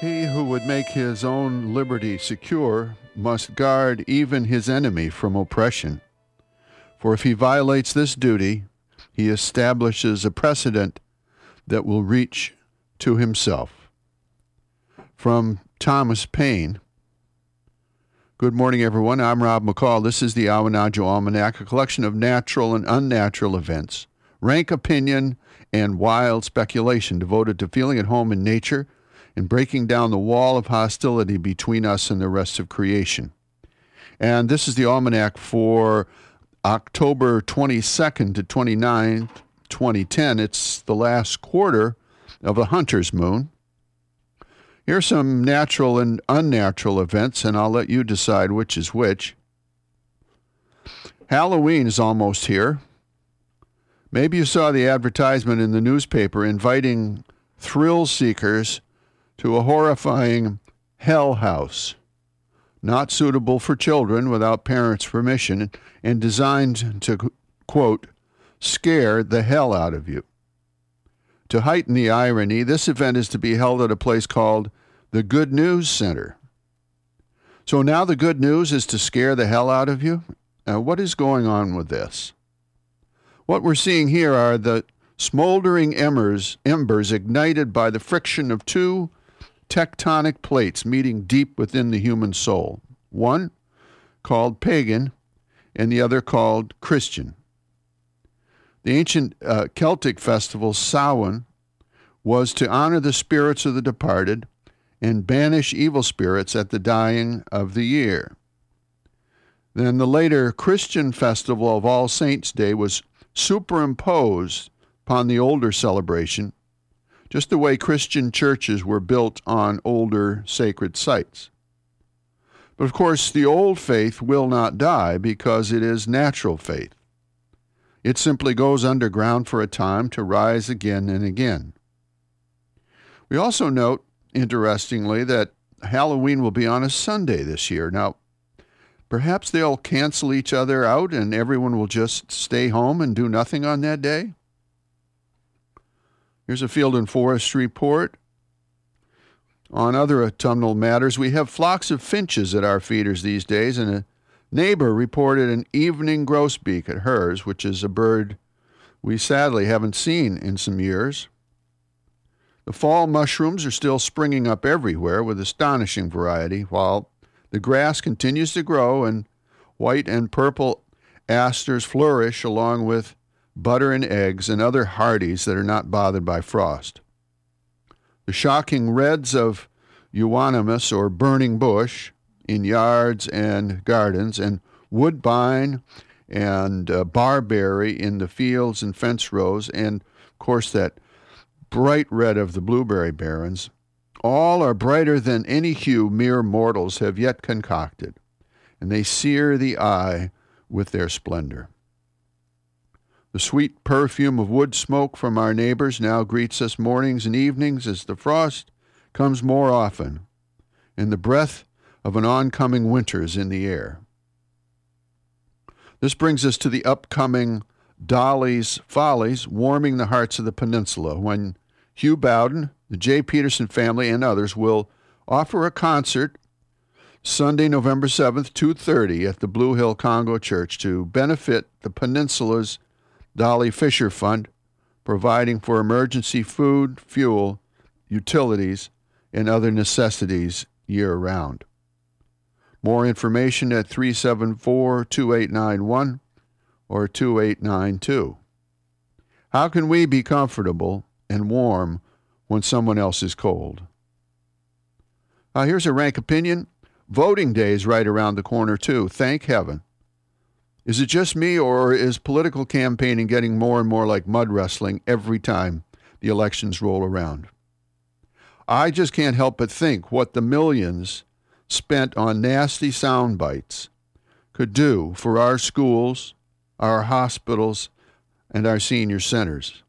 his own liberty secure must guard even his enemy from oppression. For if he violates this duty, he establishes a precedent that will reach to himself. From Thomas Paine. Good morning, everyone. I'm Rob McCall. This is the Awanadjo Almanac, a collection of natural and unnatural events, rank opinion, and wild speculation devoted to feeling at home in nature and breaking down the wall of hostility between us and the rest of creation. And this is the almanac for October 22nd to 29th, 2010. It's the last quarter of a hunter's moon. Here's some natural and unnatural events, and I'll let you decide which is which. Halloween is almost here. Maybe you saw the advertisement in the newspaper inviting thrill seekers to a horrifying hell house, not suitable for children without parents' permission, and designed to, quote, scare the hell out of you. To heighten the irony, this event is to be held at a place called the Good News Center. So now the good news is to scare the hell out of you? Now, what is going on with this? What we're seeing here are the smoldering embers, embers ignited by the friction of two tectonic plates meeting deep within the human soul. One called pagan, and the other called Christian. The ancient uh, Celtic festival, Samhain, was to honor the spirits of the departed and banish evil spirits at the dying of the year. Then the later Christian festival of All Saints' Day was superimposed upon the older celebration, just the way Christian churches were built on older sacred sites. But of course, the old faith will not die because it is natural faith. It simply goes underground for a time to rise again and again. We also note, interestingly, that Halloween will be on a Sunday this year. Now, Perhaps they'll cancel each other out and everyone will just stay home and do nothing on that day. Here's a field and forest report. On other autumnal matters, we have flocks of finches at our feeders these days, and a neighbor reported an evening grosbeak at hers, which is a bird we sadly haven't seen in some years. The fall mushrooms are still springing up everywhere with astonishing variety, while the grass continues to grow, and white and purple asters flourish along with butter and eggs and other hardies that are not bothered by frost. The shocking reds of euonymus or burning bush in yards and gardens, and woodbine and uh, barberry in the fields and fence rows, and of course that bright red of the blueberry barrens all are brighter than any hue mere mortals have yet concocted, and they sear the eye with their splendor. The sweet perfume of wood smoke from our neighbors now greets us mornings and evenings as the frost comes more often, and the breath of an oncoming winter is in the air. This brings us to the upcoming Dolly's Follies, warming the hearts of the peninsula, when Hugh Bowden, the J. Peterson family, and others will offer a concert Sunday, November 7th, 2:30 at the Blue Hill Congo Church to benefit the peninsula's Dolly Fisher Fund, providing for emergency food, fuel, utilities, and other necessities year round. More information at 374 2891 or 2892. How can we be comfortable and warm when someone else is cold. Uh, here's a rank opinion. Voting day is right around the corner, too. Thank heaven. Is it just me, or is political campaigning getting more and more like mud wrestling every time the elections roll around? I just can't help but think what the millions spent on nasty sound bites could do for our schools, our hospitals, and our senior centers.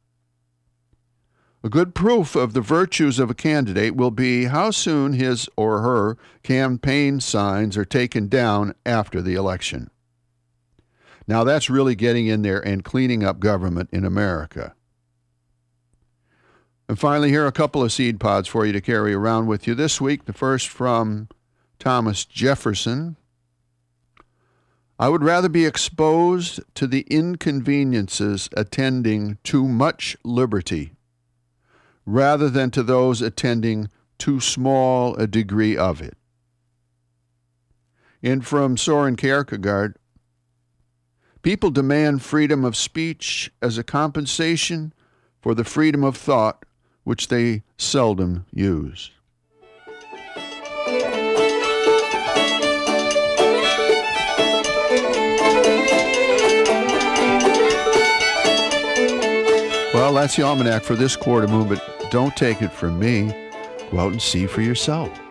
A good proof of the virtues of a candidate will be how soon his or her campaign signs are taken down after the election. Now, that's really getting in there and cleaning up government in America. And finally, here are a couple of seed pods for you to carry around with you this week. The first from Thomas Jefferson. I would rather be exposed to the inconveniences attending too much liberty rather than to those attending too small a degree of it. And from Soren Kierkegaard, people demand freedom of speech as a compensation for the freedom of thought which they seldom use. Well, that's the almanac for this quarter moon, but don't take it from me. Go out and see for yourself.